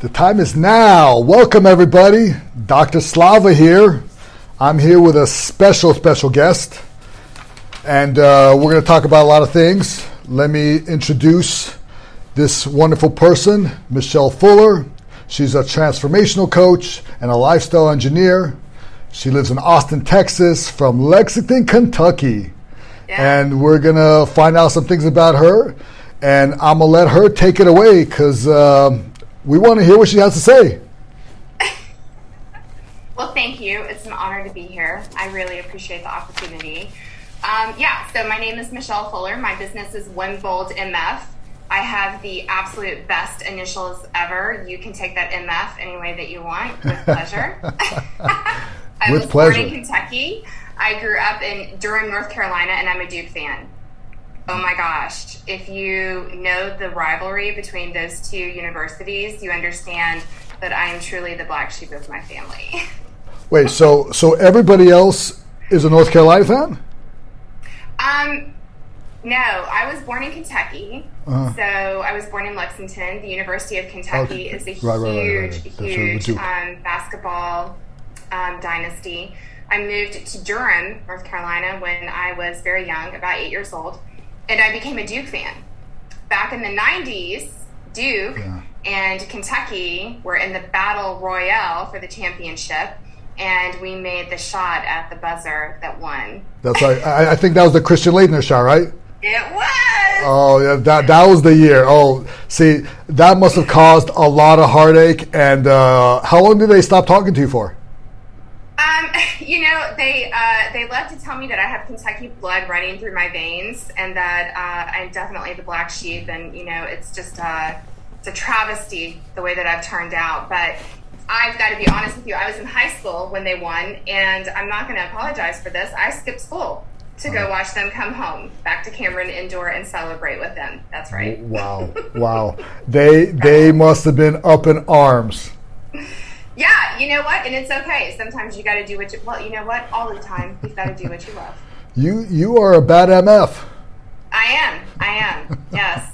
The time is now. Welcome, everybody. Dr. Slava here. I'm here with a special, special guest, and uh, we're going to talk about a lot of things. Let me introduce this wonderful person, Michelle Fuller. She's a transformational coach and a lifestyle engineer. She lives in Austin, Texas, from Lexington, Kentucky. Yeah. And we're going to find out some things about her, and I'm going to let her take it away because. Um, we want to hear what she has to say. Well, thank you. It's an honor to be here. I really appreciate the opportunity. Um, yeah, so my name is Michelle Fuller. My business is One Bold MF. I have the absolute best initials ever. You can take that MF any way that you want with pleasure. I With was born pleasure. in Kentucky. I grew up in Durham, North Carolina, and I'm a Duke fan. Oh my gosh. If you know the rivalry between those two universities, you understand that I am truly the black sheep of my family. Wait, so so everybody else is a North Carolina fan? Um, no, I was born in Kentucky. Uh-huh. So I was born in Lexington. The University of Kentucky Okay. is a right, huge, right. Right, huge um, basketball um, dynasty. I moved to Durham, North Carolina, when I was very young, about eight years old, and I became a Duke fan. Back in the 90s, Duke Yeah. and Kentucky were in the battle royale for the championship, and we made the shot at the buzzer that won. That's right. I, I think that was the Christian Laettner shot, right? It was! Oh yeah, that that was the year. Oh, see, that must have caused a lot of heartache. And uh, how long did they stop talking to you for? Um, you know, they uh, they love to tell me that I have Kentucky blood running through my veins, and that uh, I'm definitely the black sheep. And you know, it's just uh, it's a travesty the way that I've turned out. But I've got to be honest with you. I was in high school when they won, and I'm not going to apologize for this. I skipped school to go watch them come home back to Cameron Indoor and celebrate with them. That's right. Wow, wow. They they must have been up in arms. Yeah, you know what? And it's okay. Sometimes you got to do what you. Well, you know what? All the time, you've got to do what you love. You you are a bad MF. I am. I am. Yes.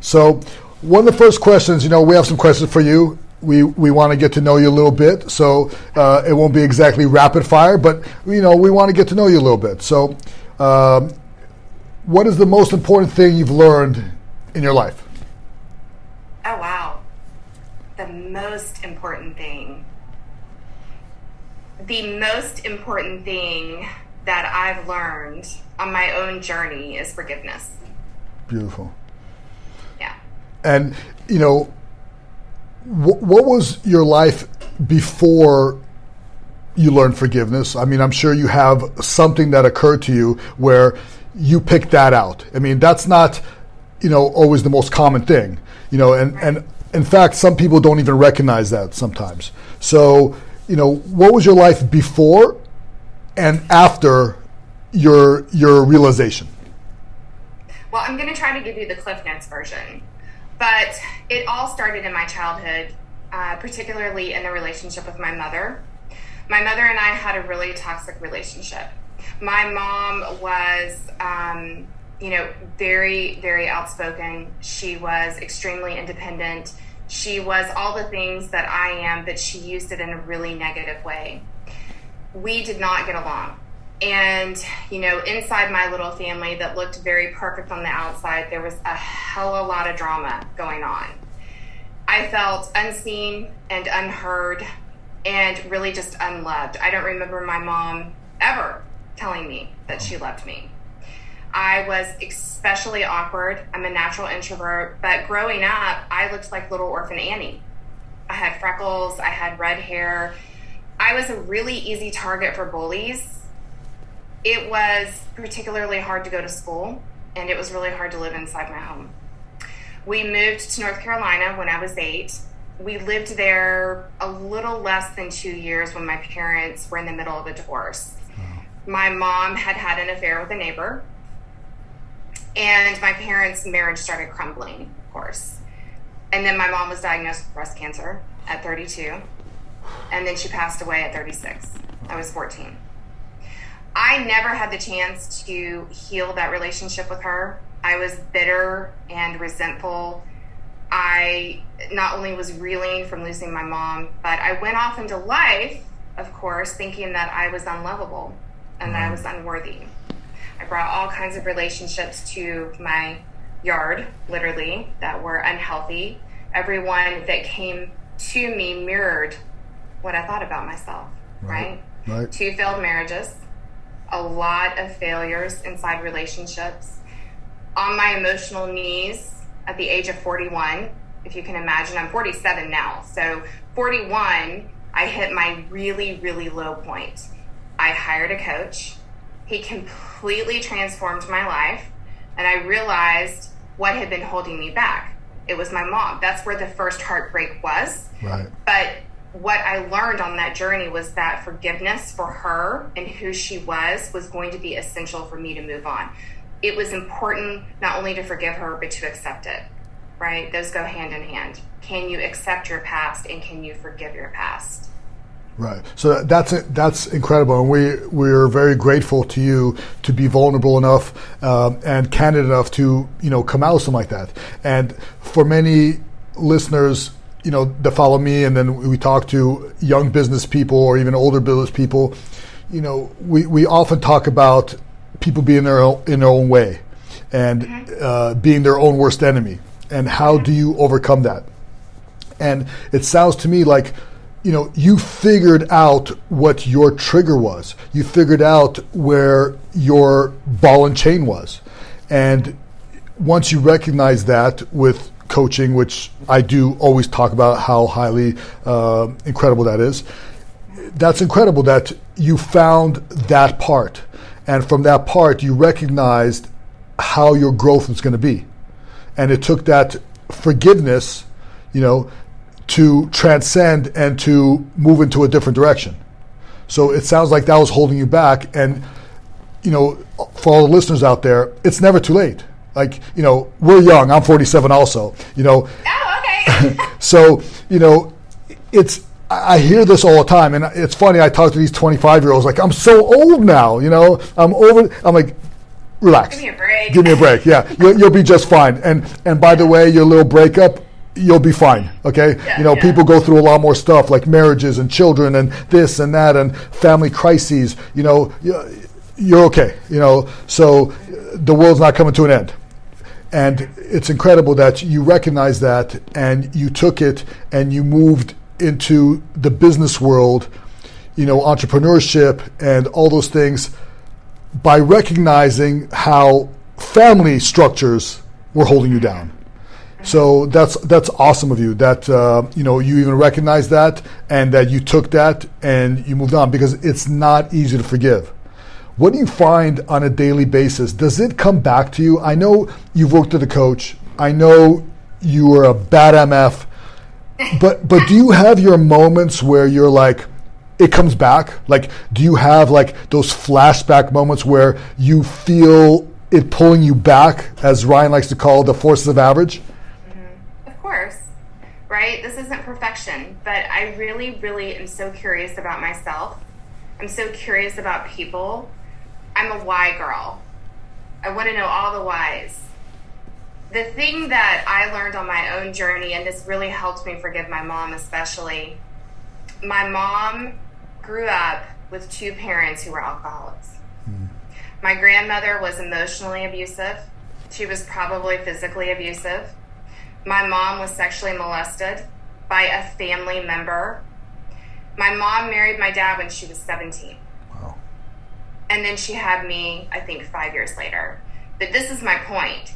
So, one of the first questions, you know, we have some questions for you. We we want to get to know you a little bit, so uh, it won't be exactly rapid fire, but you know, we want to get to know you a little bit. So, um, what is the most important thing you've learned in your life? Oh wow. The most important thing. The most important thing that I've learned on my own journey is forgiveness. Beautiful. Yeah. And you know, wh- what was your life before you learned forgiveness? I mean, I'm sure you have something that occurred to you where you picked that out. I mean, that's not you know always the most common thing. You know, and and in fact, some people don't even recognize that sometimes. So, you know, what was your life before and after your your realization? Well, I'm going to try to give you the Cliff Notes version. But it all started in my childhood, uh, particularly in the relationship with my mother. My mother and I had a really toxic relationship. My mom was, um, you know, very, very outspoken. She was extremely independent. She was all the things that I am, but she used it in a really negative way we did not get along. And, you know, inside my little family that looked very perfect on the outside, there was a hell of a lot of drama going on. I felt unseen and unheard and really just unloved. I don't remember my mom ever telling me that she loved me. I was especially awkward. I'm a natural introvert, but growing up, I looked like little orphan Annie. I had freckles, I had red hair. I was a really easy target for bullies. It was particularly hard to go to school, and it was really hard to live inside my home. We moved to North Carolina when I was eight. We lived there a little less than two years when my parents were in the middle of a divorce. My mom had had an affair with a neighbor, and my parents' marriage started crumbling, of course. And then my mom was diagnosed with breast cancer at 32 and then she passed away at 36. I was 14. I never had the chance to heal that relationship with her. I was bitter and resentful. I not only was reeling from losing my mom, but I went off into life, of course, thinking that I was unlovable and that I mm-hmm. was unworthy. I brought all kinds of relationships to my yard, literally, that were unhealthy. Everyone that came to me mirrored what I thought about myself, right? right? right. Two failed marriages, a lot of failures inside relationships. On my emotional knees at the age of 41, if you can imagine, I'm 47 now. So, 41, I hit my really, really low point. I hired a coach. He completely transformed my life, and I realized what had been holding me back. It was my mom. That's where the first heartbreak was. Right. But what I learned on that journey was that forgiveness for her and who she was was going to be essential for me to move on. It was important not only to forgive her, but to accept it, right? Those go hand in hand. Can you accept your past and can you forgive your past? Right. So that's that's incredible, and we we're very grateful to you to be vulnerable enough um, and candid enough to you know come out with something like that. And for many listeners, you know, that follow me, and then we talk to young business people or even older business people. You know, we, we often talk about people being their own, in their own way and mm-hmm. uh, being their own worst enemy. And how do you overcome that? And it sounds to me like you know, you figured out what your trigger was. You figured out where your ball and chain was. And once you recognize that with coaching, which I do always talk about how highly uh, incredible that is, that's incredible that you found that part. And from that part, you recognized how your growth was going to be. And it took that forgiveness, you know, to transcend and to move into a different direction. So it sounds like that was holding you back. And, you know, for all the listeners out there, it's never too late. Like, you know, we're young. I'm 47 also, you know. Oh, okay. so, you know, it's, I hear this all the time. And it's funny. I talk to these 25 year olds like, I'm so old now, you know, I'm over. I'm like, relax. Give me a break. Give me a break. Yeah. You'll, you'll be just fine. And, and by the way, your little breakup, you'll be fine. Okay, yeah, you know yeah. people go through a lot more stuff like marriages and children and this and that and family crises. You know, you're okay. You know, so the world's not coming to an end. And it's incredible that you recognize that and you took it and you moved into the business world, you know, entrepreneurship and all those things by recognizing how family structures were holding you down so that's that's awesome of you that uh, you know you even recognize that and that you took that and you moved on because it's not easy to forgive. What do you find on a daily basis? Does it come back to you? I know you've worked with a coach. I know you were a bad MF, but but do you have your moments where you're like, it comes back? Like, do you have like those flashback moments where you feel it pulling you back, as Ryan likes to call the forces of average? Right? This isn't perfection, but I really, really am so curious about myself. I'm so curious about people. I'm a why girl. I want to know all the whys. The thing that I learned on my own journey, and this really helped me forgive my mom, especially, my mom grew up with two parents who were alcoholics. Mm. My grandmother was emotionally abusive. She was probably physically abusive. My mom was sexually molested by a family member. My mom married my dad when she was 17. Wow. And then she had me, I think, five years later. But this is my point.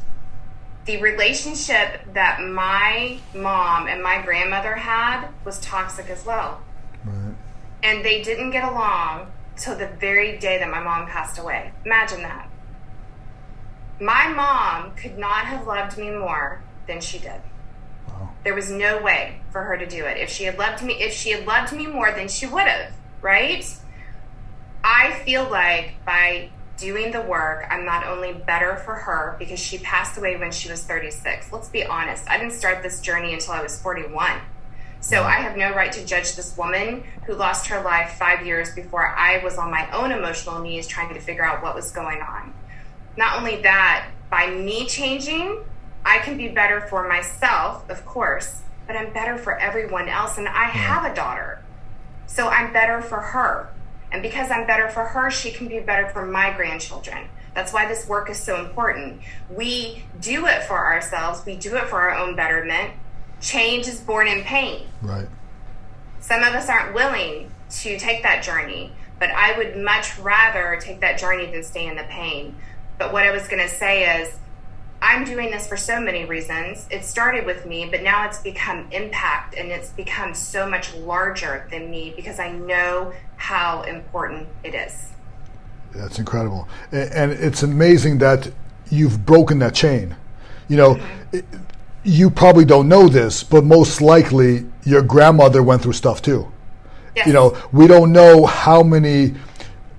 The relationship that my mom and my grandmother had was toxic as well. Right. And they didn't get along till the very day that my mom passed away. Imagine that. My mom could not have loved me more than she did. Wow. There was no way for her to do it. If she had loved me, if she had loved me more, then she would have, right? I feel like by doing the work, I'm not only better for her because she passed away when she was 36. Let's be honest. I didn't start this journey until I was 41. So I have no right to judge this woman who lost her life five years before I was on my own emotional knees trying to figure out what was going on. Not only that, by me changing, I can be better for myself, of course, but I'm better for everyone else. And I hmm. have a daughter. So I'm better for her. And because I'm better for her, she can be better for my grandchildren. That's why this work is so important. We do it for ourselves, we do it for our own betterment. Change is born in pain. Right. Some of us aren't willing to take that journey, but I would much rather take that journey than stay in the pain. But what I was going to say is, I'm doing this for so many reasons. It started with me, but now it's become impact and it's become so much larger than me because I know how important it is. That's incredible. And it's amazing that you've broken that chain. You know, mm-hmm. you probably don't know this, but most likely your grandmother went through stuff too. Yes. You know, we don't know how many,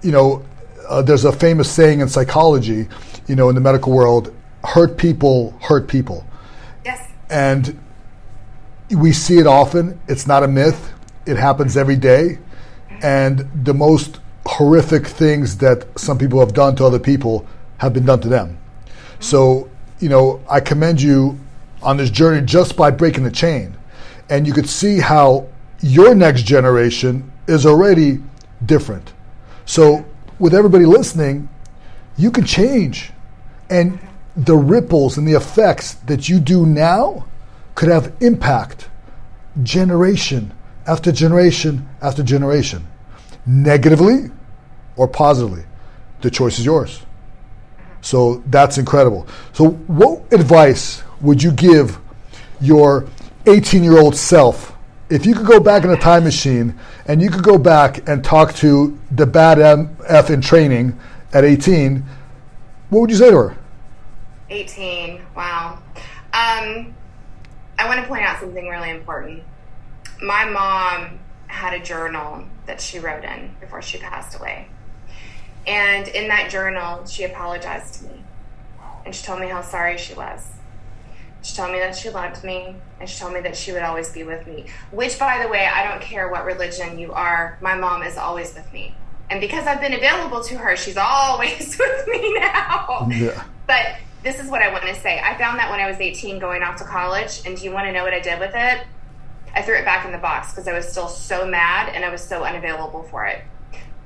you know, uh, there's a famous saying in psychology, you know, in the medical world, hurt people hurt people. Yes. And we see it often. It's not a myth. It happens every day. And the most horrific things that some people have done to other people have been done to them. So, you know, I commend you on this journey just by breaking the chain. And you could see how your next generation is already different. So, with everybody listening, you can change. And the ripples and the effects that you do now could have impact generation after generation after generation, negatively or positively. The choice is yours. So that's incredible. So, what advice would you give your 18 year old self if you could go back in a time machine and you could go back and talk to the bad MF in training at 18? What would you say to her? 18. Wow. Um, I want to point out something really important. My mom had a journal that she wrote in before she passed away. And in that journal, she apologized to me. And she told me how sorry she was. She told me that she loved me, and she told me that she would always be with me. Which, by the way, I don't care what religion you are, my mom is always with me. And because I've been available to her, she's always with me now. Yeah. But this is what I want to say. I found that when I was 18 going off to college, and do you want to know what I did with it? I threw it back in the box because I was still so mad and I was so unavailable for it.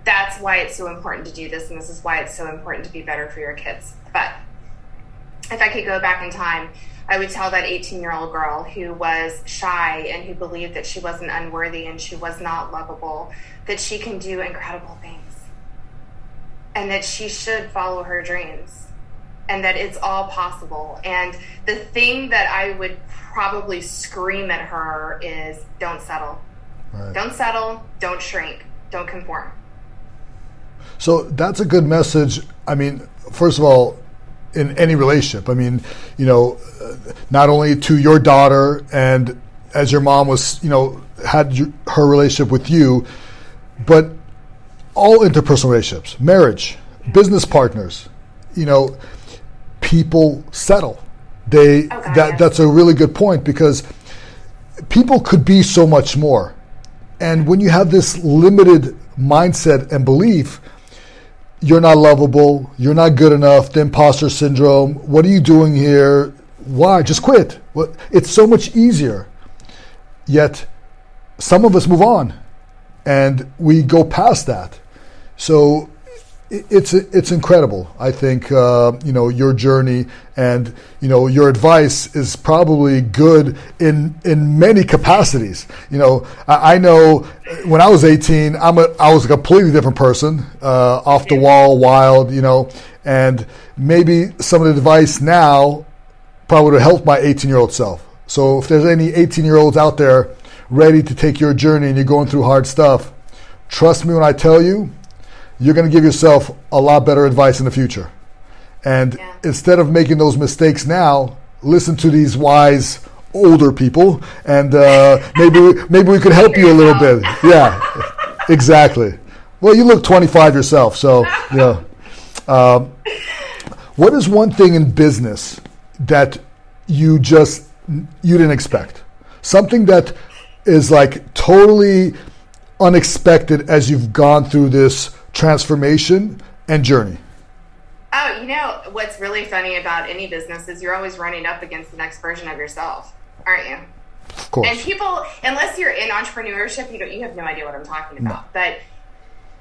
That's why it's so important to do this, and this is why it's so important to be better for your kids. But if I could go back in time, I would tell that 18 year old girl who was shy and who believed that she wasn't unworthy and she was not lovable that she can do incredible things and that she should follow her dreams and that it's all possible. And the thing that I would probably scream at her is don't settle. Right. Don't settle, don't shrink, don't conform. So that's a good message. I mean, first of all, in any relationship, I mean, you know, not only to your daughter and as your mom was, you know, had her relationship with you, but all interpersonal relationships, marriage, business partners, you know, people settle. They okay, that that's a really good point because people could be so much more. And when you have this limited mindset and belief, you're not lovable, you're not good enough, the imposter syndrome, what are you doing here? Why? Just quit. It's so much easier. Yet some of us move on and we go past that. So it's it's incredible. I think uh, you know your journey and you know your advice is probably good in in many capacities. You know, I, I know when I was 18, I'm a, I was a completely different person, uh, off the wall, wild. You know, and maybe some of the advice now probably would have helped my 18 year old self. So if there's any 18 year olds out there ready to take your journey and you're going through hard stuff, trust me when I tell you you're going to give yourself a lot better advice in the future. And yeah. instead of making those mistakes now, listen to these wise older people, and uh, maybe maybe we could help you a little bit. Yeah, exactly. Well, you look 25 yourself, so you know. Um, what is one thing in business that you just you didn't expect? Something that is like totally unexpected as you've gone through this transformation, and journey? Oh, you know what's really funny about any business is you're always running up against the next version of yourself, aren't you? Of course. And people, unless you're in entrepreneurship, you don't, you have no idea what I'm talking about. No. But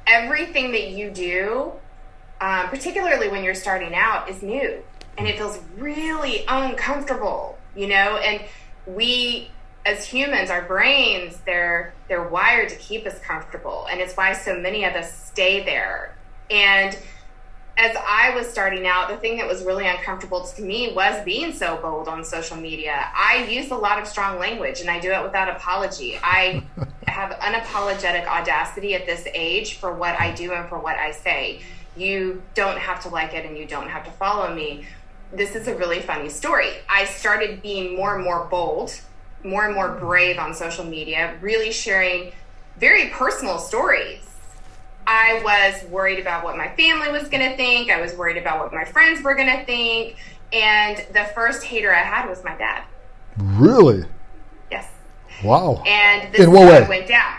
everything that you do, um, particularly when you're starting out, is new, and it feels really uncomfortable. You know, and we as humans, our brains, they're they're wired to keep us comfortable, and it's why so many of us stay there. And as I was starting out, the thing that was really uncomfortable to me was being so bold on social media. I use a lot of strong language and I do it without apology. I have unapologetic audacity at this age for what I do and for what I say. You don't have to like it and you don't have to follow me. This is a really funny story. I started being more and more bold, more and more brave on social media, really sharing very personal stories I was worried about what my family was going to think. I was worried about what my friends were going to think. And the first hater I had was my dad. Really? Yes. Wow. And this In what way? went down.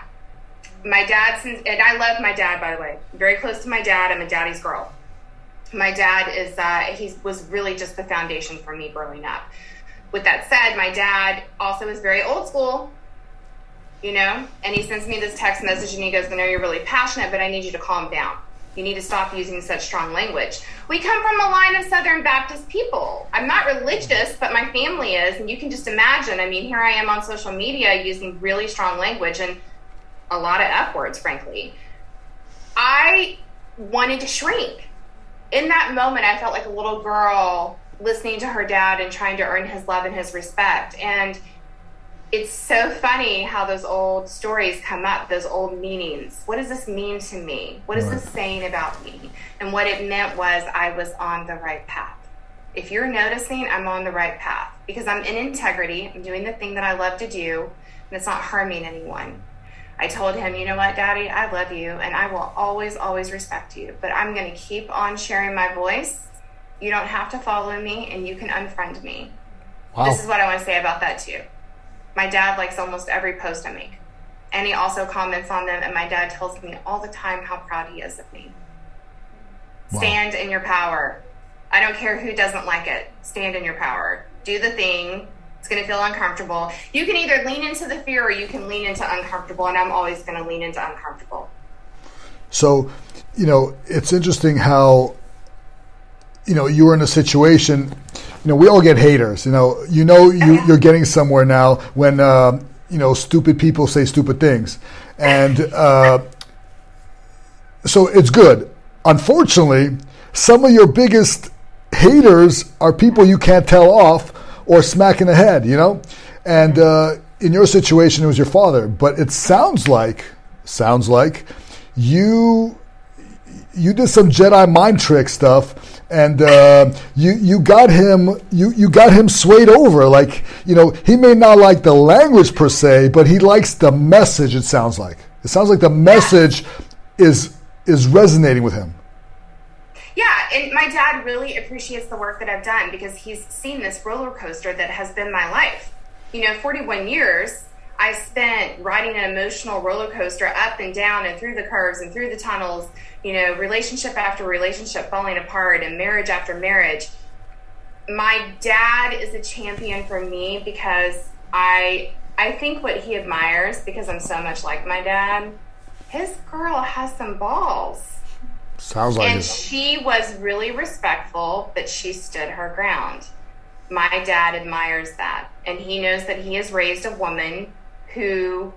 My dad, and I love my dad, by the way. Very close to my dad. I'm a daddy's girl. My dad is, uh, he was really just the foundation for me growing up. With that said, my dad also is very old school you know? And he sends me this text message and he goes, I know you're really passionate, but I need you to calm down. You need to stop using such strong language. We come from a line of Southern Baptist people. I'm not religious, but my family is. And you can just imagine, I mean, here I am on social media using really strong language and a lot of F words, frankly. I wanted to shrink. In that moment, I felt like a little girl listening to her dad and trying to earn his love and his respect. And it's so funny how those old stories come up, those old meanings. What does this mean to me? What is right. this saying about me? And what it meant was I was on the right path. If you're noticing, I'm on the right path because I'm in integrity. I'm doing the thing that I love to do, and it's not harming anyone. I told him, you know what, Daddy, I love you, and I will always, always respect you, but I'm going to keep on sharing my voice. You don't have to follow me, and you can unfriend me. Wow. This is what I want to say about that, too. My dad likes almost every post I make. And he also comments on them, and my dad tells me all the time how proud he is of me. Wow. Stand in your power. I don't care who doesn't like it. Stand in your power. Do the thing. It's going to feel uncomfortable. You can either lean into the fear or you can lean into uncomfortable, and I'm always going to lean into uncomfortable. So, you know, it's interesting how, you know, you were in a situation you know, we all get haters. You know, you know you, you're getting somewhere now when uh, you know stupid people say stupid things, and uh, so it's good. Unfortunately, some of your biggest haters are people you can't tell off or smack in the head. You know, and uh, in your situation, it was your father. But it sounds like sounds like you you did some Jedi mind trick stuff and uh, you you got him you you got him swayed over. Like you know, he may not like the language per se, but he likes the message. It sounds like it sounds like the message is is resonating with him. Yeah, and my dad really appreciates the work that I've done because he's seen this roller coaster that has been my life. You know, 41 years I spent riding an emotional roller coaster up and down and through the curves and through the tunnels, you know, relationship after relationship falling apart and marriage after marriage. My dad is a champion for me because I I think what he admires because I'm so much like my dad, his girl has some balls. Sounds like and it. she was really respectful, but she stood her ground. My dad admires that. And he knows that he has raised a woman who,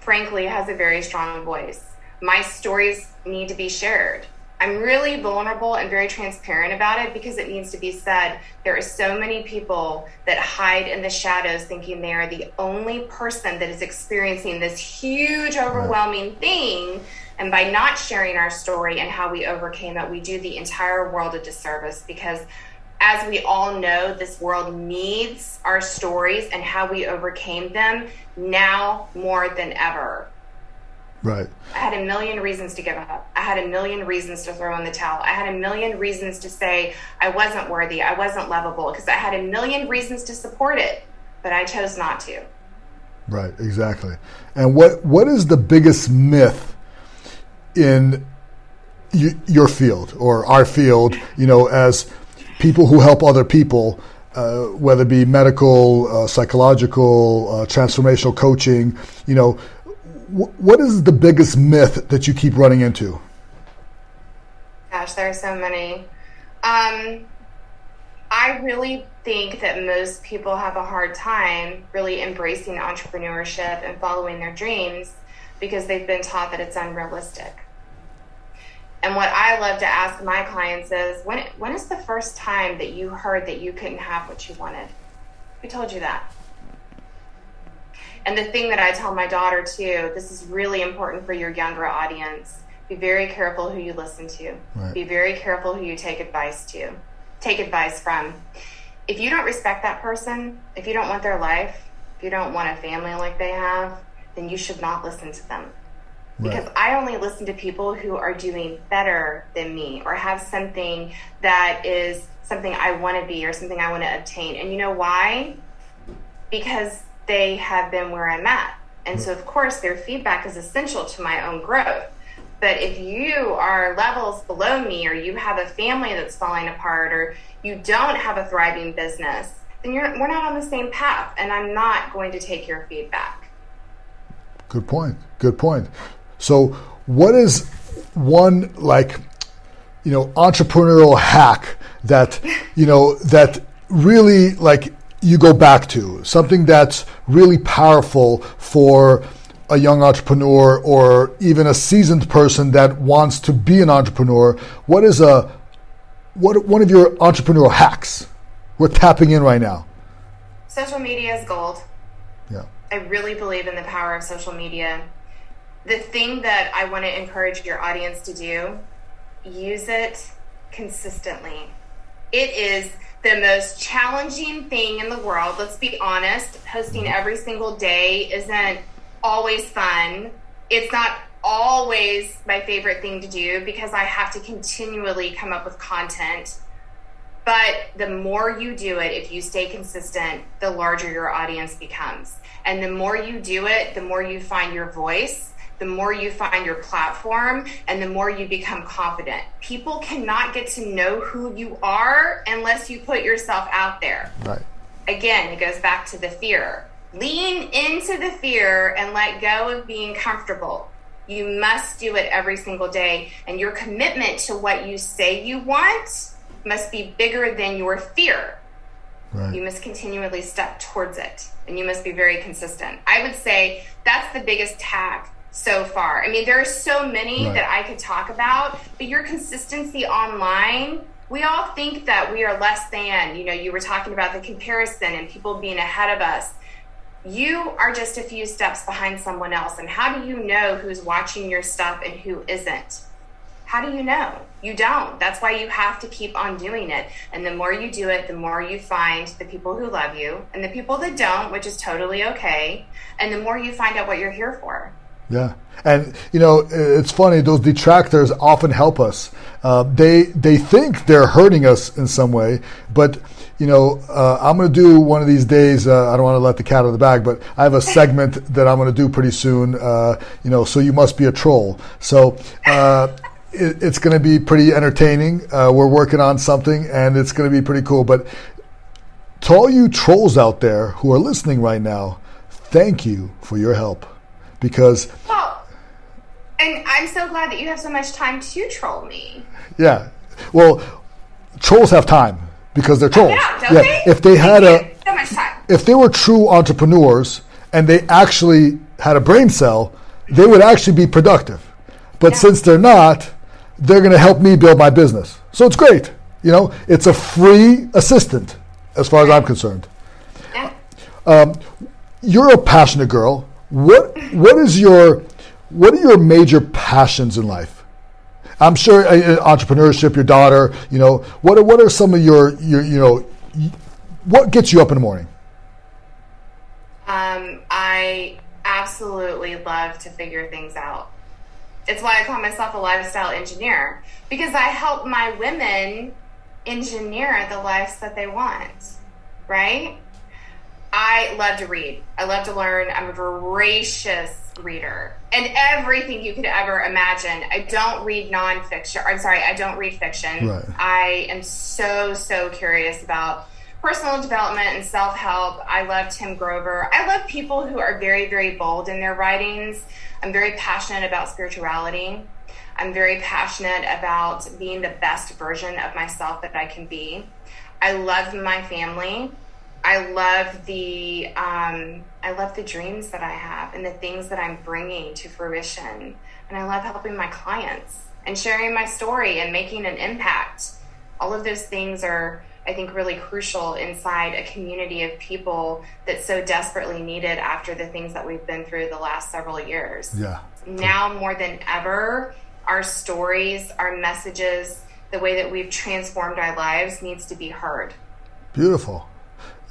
frankly, has a very strong voice. My stories need to be shared. I'm really vulnerable and very transparent about it because it needs to be said. There are so many people that hide in the shadows thinking they are the only person that is experiencing this huge, overwhelming thing. And by not sharing our story and how we overcame it, we do the entire world a disservice because as we all know, this world needs our stories and how we overcame them now more than ever. Right. I had a million reasons to give up. I had a million reasons to throw in the towel. I had a million reasons to say I wasn't worthy, I wasn't lovable, because I had a million reasons to support it, but I chose not to. Right, exactly. And what what is the biggest myth in y- your field or our field, you know, as people who help other people, uh, whether it be medical, uh, psychological, uh, transformational coaching, you know, what is the biggest myth that you keep running into? Gosh, there are so many. Um, I really think that most people have a hard time really embracing entrepreneurship and following their dreams because they've been taught that it's unrealistic. And what I love to ask my clients is when, when is the first time that you heard that you couldn't have what you wanted? Who told you that? And the thing that I tell my daughter too, this is really important for your younger audience. Be very careful who you listen to. Right. Be very careful who you take advice to. Take advice from. If you don't respect that person, if you don't want their life, if you don't want a family like they have, then you should not listen to them. Right. Because I only listen to people who are doing better than me or have something that is something I want to be or something I want to obtain. And you know why? Because they have been where I'm at. And so, of course, their feedback is essential to my own growth. But if you are levels below me, or you have a family that's falling apart, or you don't have a thriving business, then you're, we're not on the same path. And I'm not going to take your feedback. Good point. Good point. So, what is one like, you know, entrepreneurial hack that, you know, that really like you go back to, something that's really powerful for a young entrepreneur or even a seasoned person that wants to be an entrepreneur, what is a what one of your entrepreneurial hacks? We're tapping in right now. Social media is gold. Yeah. I really believe in the power of social media. The thing that I want to encourage your audience to do, use it consistently. It is the most challenging thing in the world. Let's be honest. Posting every single day isn't always fun. It's not always my favorite thing to do because I have to continually come up with content. But the more you do it, if you stay consistent, the larger your audience becomes. And the more you do it, the more you find your voice the more you find your platform and the more you become confident. People cannot get to know who you are unless you put yourself out there. Right. Again, it goes back to the fear. Lean into the fear and let go of being comfortable. You must do it every single day. And your commitment to what you say you want must be bigger than your fear. Right. You must continually step towards it and you must be very consistent. I would say that's the biggest hack so far. I mean, there are so many right. that I could talk about, but your consistency online, we all think that we are less than. You know, you were talking about the comparison and people being ahead of us. You are just a few steps behind someone else. And how do you know who's watching your stuff and who isn't? How do you know? You don't. That's why you have to keep on doing it. And the more you do it, the more you find the people who love you and the people that don't, which is totally okay. And the more you find out what you're here for. Yeah, and you know it's funny. Those detractors often help us. Uh, they they think they're hurting us in some way, but you know uh, I'm going to do one of these days. Uh, I don't want to let the cat out of the bag, but I have a segment that I'm going to do pretty soon. Uh, you know, so you must be a troll. So. Uh, it, it's going to be pretty entertaining. Uh, we're working on something, and it's going to be pretty cool. But to all you trolls out there who are listening right now, thank you for your help because. Well, and I'm so glad that you have so much time to troll me. Yeah, well, trolls have time because they're trolls. Yeah, yeah. They? If they had a so much time. if they were true entrepreneurs and they actually had a brain cell, they would actually be productive. But yeah. since they're not, they're going to help me build my business. So it's great. You know, it's a free assistant as far as I'm concerned. Yeah. Um, you're a passionate girl. What what is your what are your major passions in life? I'm sure uh, uh, entrepreneurship, your daughter, you know, what are, what are some of your, your you know, what gets you up in the morning? Um, I absolutely love to figure things out. It's why I call myself a lifestyle engineer because I help my women engineer the lives that they want, right? I love to read. I love to learn. I'm a voracious reader. And everything you could ever imagine. I don't read nonfiction. I'm sorry, I don't read fiction. Right. I am so, so curious about personal development and self help. I love Tim Grover. I love people who are very, very bold in their writings. I'm very passionate about spirituality. I'm very passionate about being the best version of myself that I can be. I love my family. I love the um, I love the dreams that I have and the things that I'm bringing to fruition. And I love helping my clients and sharing my story and making an impact. All of those things are I think really crucial inside a community of people that's so desperately needed after the things that we've been through the last several years. Yeah. Now more than ever, our stories, our messages, the way that we've transformed our lives needs to be heard. Beautiful.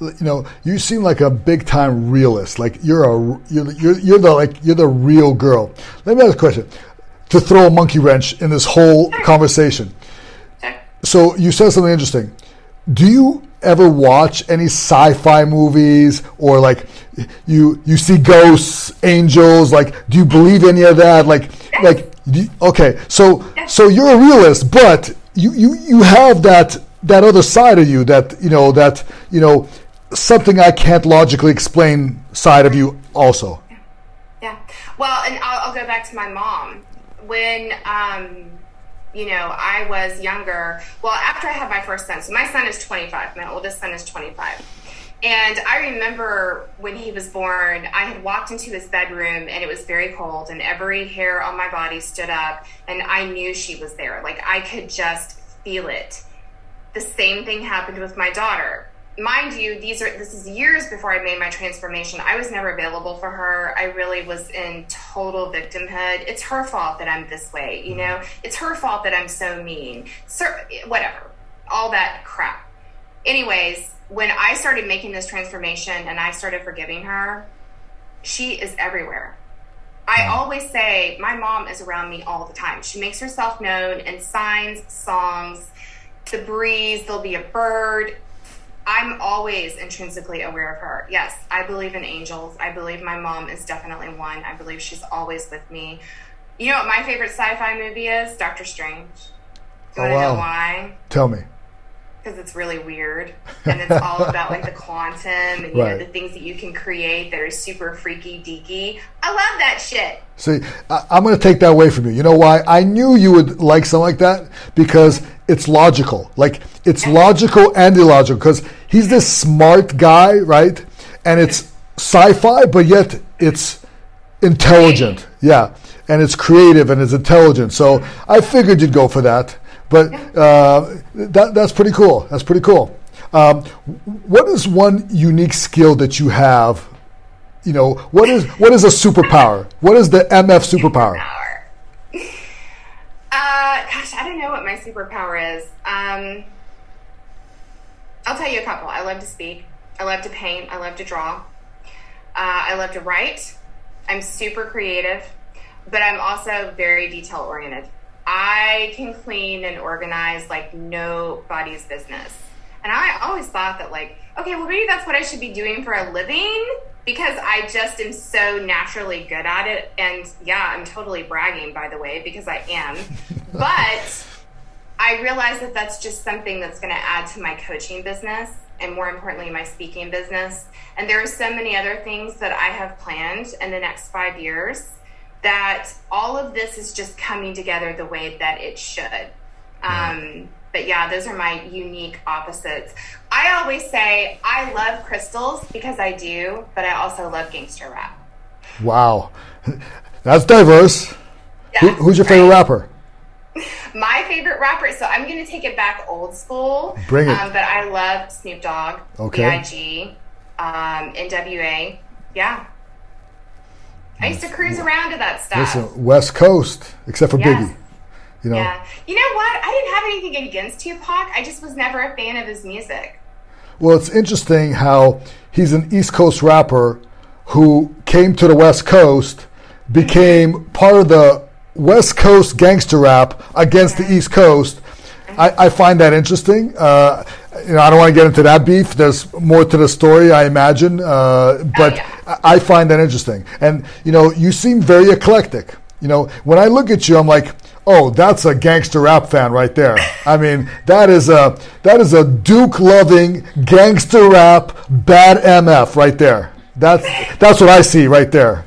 You know, you seem like a big time realist. Like you're a you're, you're, you're the like you're the real girl. Let me ask a question to throw a monkey wrench in this whole conversation. So you said something interesting do you ever watch any sci-fi movies or like you you see ghosts angels like do you believe any of that like like you, okay so so you're a realist but you you you have that that other side of you that you know that you know something i can't logically explain side of you also yeah well and i'll, I'll go back to my mom when um you know, I was younger. Well, after I had my first son, so my son is 25, my oldest son is 25. And I remember when he was born, I had walked into his bedroom and it was very cold, and every hair on my body stood up, and I knew she was there. Like I could just feel it. The same thing happened with my daughter mind you, these are this is years before I made my transformation. I was never available for her. I really was in total victimhood. It's her fault that I'm this way, you mm-hmm. know. It's her fault that I'm so mean. So whatever, all that crap. Anyways, when I started making this transformation and I started forgiving her, she is everywhere. I mm-hmm. always say my mom is around me all the time. She makes herself known in signs, songs, the breeze, there'll be a bird, I'm always intrinsically aware of her. Yes, I believe in angels. I believe my mom is definitely one. I believe she's always with me. You know what my favorite sci-fi movie is? Doctor Strange. Oh, Do you oh, want to wow. know why? Tell me. Because it's really weird, and it's all about like the quantum and you right. know the things that you can create that are super freaky deaky. I love that shit. See, I, I'm going to take that away from you. You know why? I knew you would like something like that because it's logical. Like it's logical and illogical because he's this smart guy, right? And it's sci-fi, but yet it's intelligent. Yeah, and it's creative and it's intelligent. So I figured you'd go for that. But uh, that, that's pretty cool. That's pretty cool. Um, what is one unique skill that you have? You know, what is what is a superpower? What is the MF superpower? Uh, gosh, I don't know what my superpower is. Um, I'll tell you a couple. I love to speak. I love to paint. I love to draw. Uh, I love to write. I'm super creative, but I'm also very detail oriented. I can clean and organize like nobody's business. And I always thought that, like, okay, well, maybe that's what I should be doing for a living because I just am so naturally good at it. And yeah, I'm totally bragging, by the way, because I am. but I realize that that's just something that's going to add to my coaching business and more importantly, my speaking business. And there are so many other things that I have planned in the next five years that all of this is just coming together the way that it should. Um, but yeah, those are my unique opposites. I always say I love crystals because I do, but I also love gangster rap. Wow, that's diverse. Yeah, Who, who's your favorite rapper? My favorite rapper. So I'm going to take it back old school. Bring it. Um, but I love Snoop Dogg, okay. B.I.G., um, NWA. Yeah. I used to cruise around to that stuff. Listen, West Coast, except for yes. Biggie. You know? Yeah. You know what? I didn't have anything against Tupac. I just was never a fan of his music. Well, it's interesting how he's an East Coast rapper who came to the West Coast, became part of the West Coast gangster rap against the East Coast. I, I find that interesting. Uh, you know, I don't want to get into that beef. There's more to the story, I imagine, uh, but oh, yeah. I find that interesting. And you know, you seem very eclectic. You know, when I look at you, I'm like, Oh, that's a gangster rap fan right there. I mean, that is a that is a Duke loving gangster rap bad MF right there. That's that's what I see right there.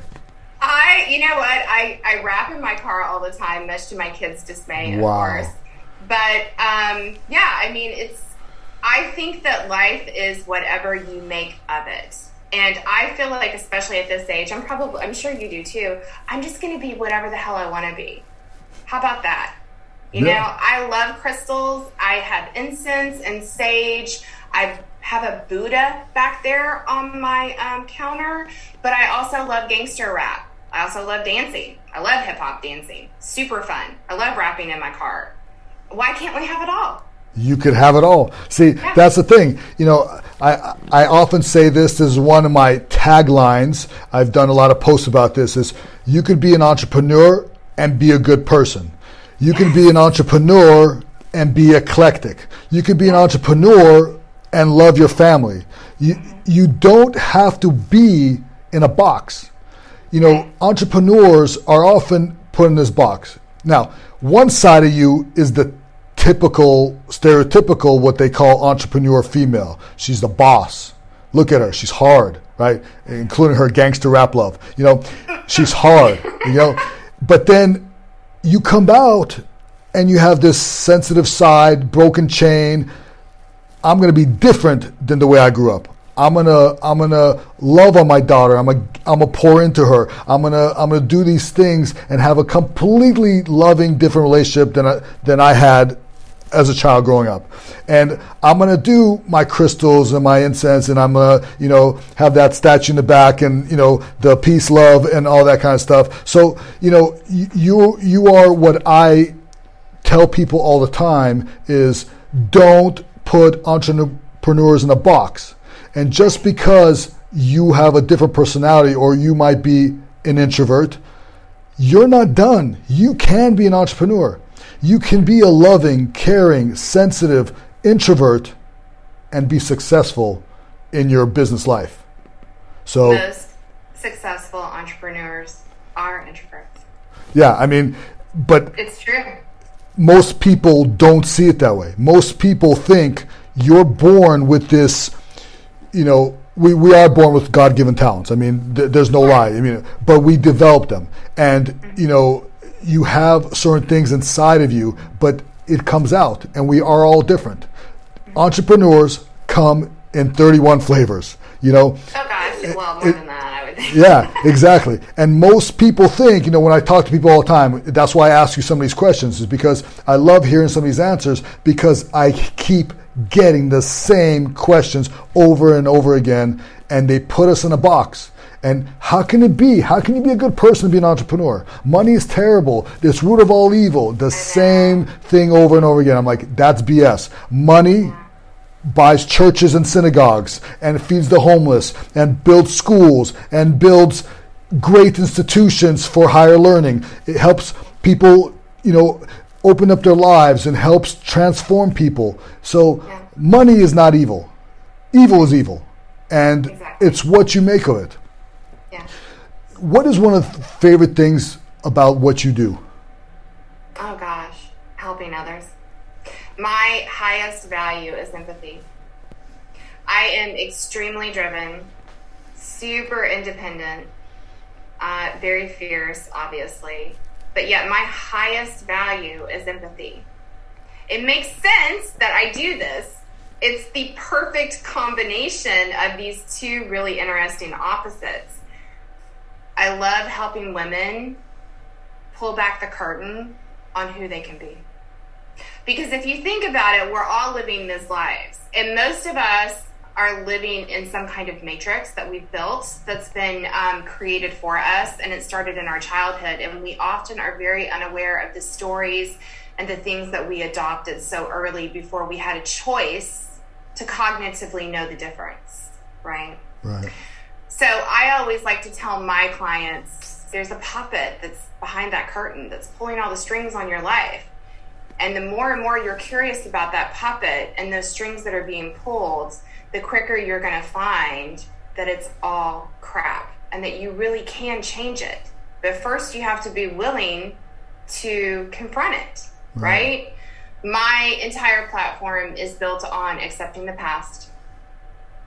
I, you know what, I, I rap in my car all the time, much to my kids' dismay, of Wow. course. But um, yeah, I mean, it's. I think that life is whatever you make of it. And I feel like, especially at this age, I'm probably, I'm sure you do too. I'm just going to be whatever the hell I want to be. How about that? You Yeah. know, I love crystals. I have incense and sage. I have a Buddha back there on my um, counter, but I also love gangster rap. I also love dancing. I love hip hop dancing. Super fun. I love rapping in my car. Why can't we have it all? You could have it all. See, that's the thing. You know, I I often say this. This is one of my taglines. I've done a lot of posts about this. Is you could be an entrepreneur and be a good person. You can be an entrepreneur and be eclectic. You can be an entrepreneur and love your family. You you don't have to be in a box. You know, entrepreneurs are often put in this box. Now, one side of you is the typical, stereotypical, what they call entrepreneur female. She's the boss. Look at her. She's hard, right? Including her gangster rap love. You know, she's hard, you know. But then you come out and you have this sensitive side, broken chain. I'm going to be different than the way I grew up. I'm gonna I'm gonna love on my daughter. I'm gonna I'm gonna pour into her. I'm gonna I'm gonna do these things and have a completely loving, different relationship than I, than I had as a child growing up. And I'm gonna do my crystals and my incense, and I'm gonna you know have that statue in the back, and you know the peace, love, and all that kind of stuff. So you know you you are what I tell people all the time is don't put entrepreneurs in a box. And just because you have a different personality or you might be an introvert, you're not done. You can be an entrepreneur. You can be a loving, caring, sensitive introvert and be successful in your business life. So, Most successful entrepreneurs are introverts. yeah, I mean, but It's true. most people don't see it that way. Most people think you're born with this, you know, we, we are born with God given talents. I mean, th- there's no lie. I mean, but we develop them. And, mm-hmm. you know, you have certain things inside of you, but it comes out, and we are all different. Entrepreneurs come in 31 flavors, you know. Oh gosh, well more than that, I would think. Yeah, exactly. And most people think, you know, when I talk to people all the time, that's why I ask you some of these questions, is because I love hearing some of these answers because I keep getting the same questions over and over again, and they put us in a box. And how can it be? How can you be a good person and be an entrepreneur? Money is terrible. It's root of all evil. The same thing over and over again. I'm like, that's BS. Money buys churches and synagogues and feeds the homeless and builds schools and builds great institutions for higher learning. It helps people, you know, open up their lives and helps transform people. So Yeah. money is not evil. Evil is evil. And Exactly. it's what you make of it. What is one of the favorite things about what you do? Oh gosh, helping others. My highest value is empathy. I am extremely driven, super independent, uh, very fierce, obviously, but yet my highest value is empathy. It makes sense that I do this. It's the perfect combination of these two really interesting opposites. I love helping women pull back the curtain on who they can be. Because if you think about it, we're all living these lives. And most of us are living in some kind of matrix that we've built that's been um, created for us. And it started in our childhood. And we often are very unaware of the stories and the things that we adopted so early before we had a choice to cognitively know the difference, right? Right. So I always like to tell my clients there's a puppet that's behind that curtain that's pulling all the strings on your life. And the more and more you're curious about that puppet and those strings that are being pulled, the quicker you're going to find that it's all crap and that you really can change it. But first, you have to be willing to confront it, right? right? My entire platform is built on accepting the past,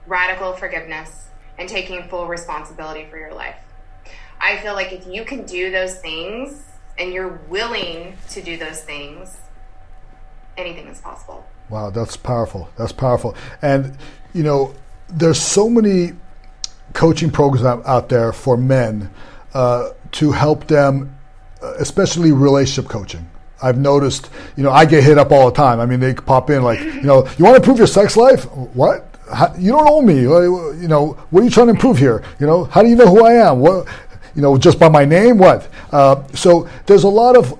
radical forgiveness, and taking full responsibility for your life. I feel like if you can do those things and you're willing to do those things, anything is possible. Wow, that's powerful. That's powerful. And, you know, there's so many coaching programs out there for men uh, to help them, uh, especially relationship coaching. I've noticed, you know, I get hit up all the time. I mean, they pop in like, you know, you want to improve your sex life? What? How, you don't know me. You know, what are you trying to improve here? You know, how do you know who I am? What, you know, just by my name? What? Uh, so there's a lot of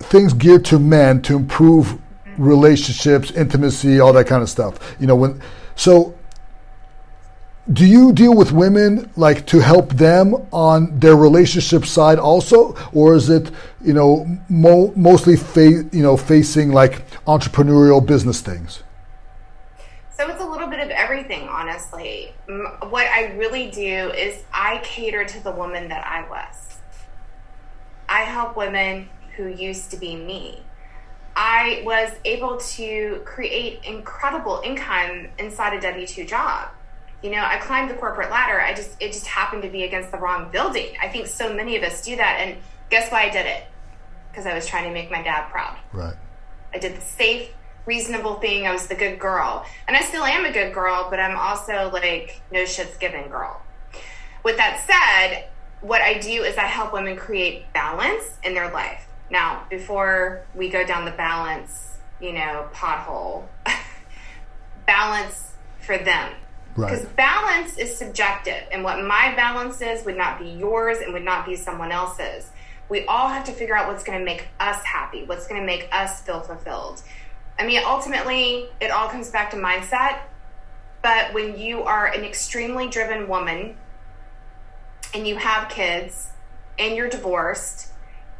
things geared to men to improve relationships, intimacy, all that kind of stuff. You know, when so do you deal with women like to help them on their relationship side also or is it you know mo- mostly fa- you know facing like entrepreneurial business things so it's a little of everything honestly what i really do is i cater to the woman that i was i help women who used to be me I was able to create incredible income inside a W 2 job. You know, I climbed the corporate ladder. I just, it just happened to be against the wrong building. I think so many of us do that. And guess why I did it? Because I was trying to make my dad proud. Right. I did the safe, reasonable thing. I was the good girl. And I still am a good girl, but I'm also like, no shits given girl. With that said, what I do is I help women create balance in their life. Now, before we go down the balance, you know, pothole, balance for them. Because right. balance is subjective, and what my balance is would not be yours and would not be someone else's. We all have to figure out what's going to make us happy, what's going to make us feel fulfilled. I mean, ultimately, it all comes back to mindset. But when you are an extremely driven woman and you have kids and you're divorced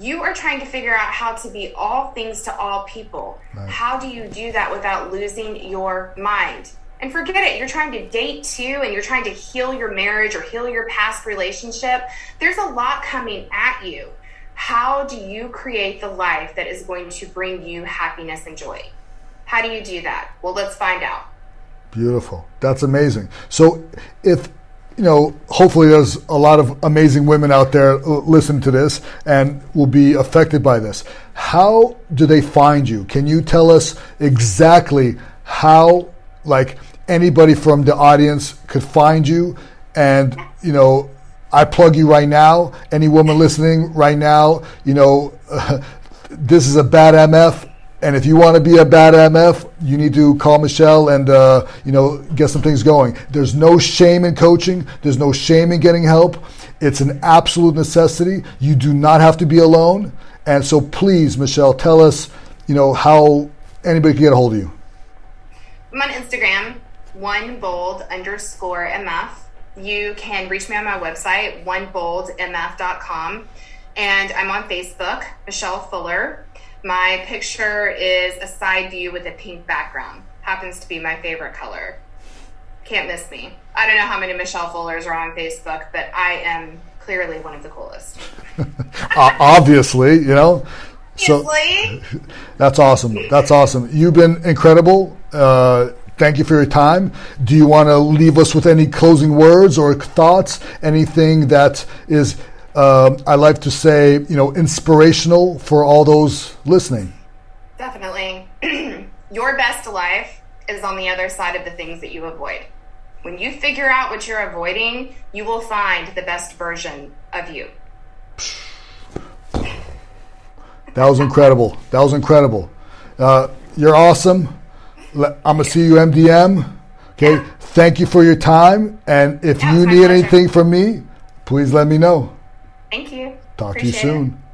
you are trying to figure out how to be all things to all people. Right. How do you do that without losing your mind? And forget it, you're trying to date too, and you're trying to heal your marriage or heal your past relationship. There's a lot coming at you. How do you create the life that is going to bring you happiness and joy? How do you do that? Well, let's find out. Beautiful. That's amazing. So, if you know, hopefully there's a lot of amazing women out there listen to this and will be affected by this. How do they find you? Can you tell us exactly how, like, anybody from the audience could find you? And, you know, I plug you right now. Any woman listening right now, you know, uh, this is a bad MF. And if you want to be a bad MF, you need to call Michelle and uh, you know get some things going. There's no shame in coaching. There's no shame in getting help. It's an absolute necessity. You do not have to be alone. And so, please, Michelle, tell us, you know, how anybody can get a hold of you. I'm on Instagram, one bold underscore MF. You can reach me on my website, oneboldmf.com. And I'm on Facebook, Michelle Fuller. My picture is a side view with a pink background. Happens to be my favorite color. Can't miss me. I don't know how many Michelle Fullers are on Facebook, but I am clearly one of the coolest. Obviously, you know. So that's awesome. That's awesome. You've been incredible. Uh, thank you for your time. Do you want to leave us with any closing words or thoughts? Anything that is uh, I like to say, you know, inspirational for all those listening. Definitely. Your best life is on the other side of the things that you avoid. When you figure out what you're avoiding, you will find the best version of you. That was incredible. That was incredible. Uh, you're awesome. I'm gonna see you MDM. Okay. Thank you for your time. And if you need pleasure. anything from me, please let me know. Thank you. Talk Appreciate to you soon. It.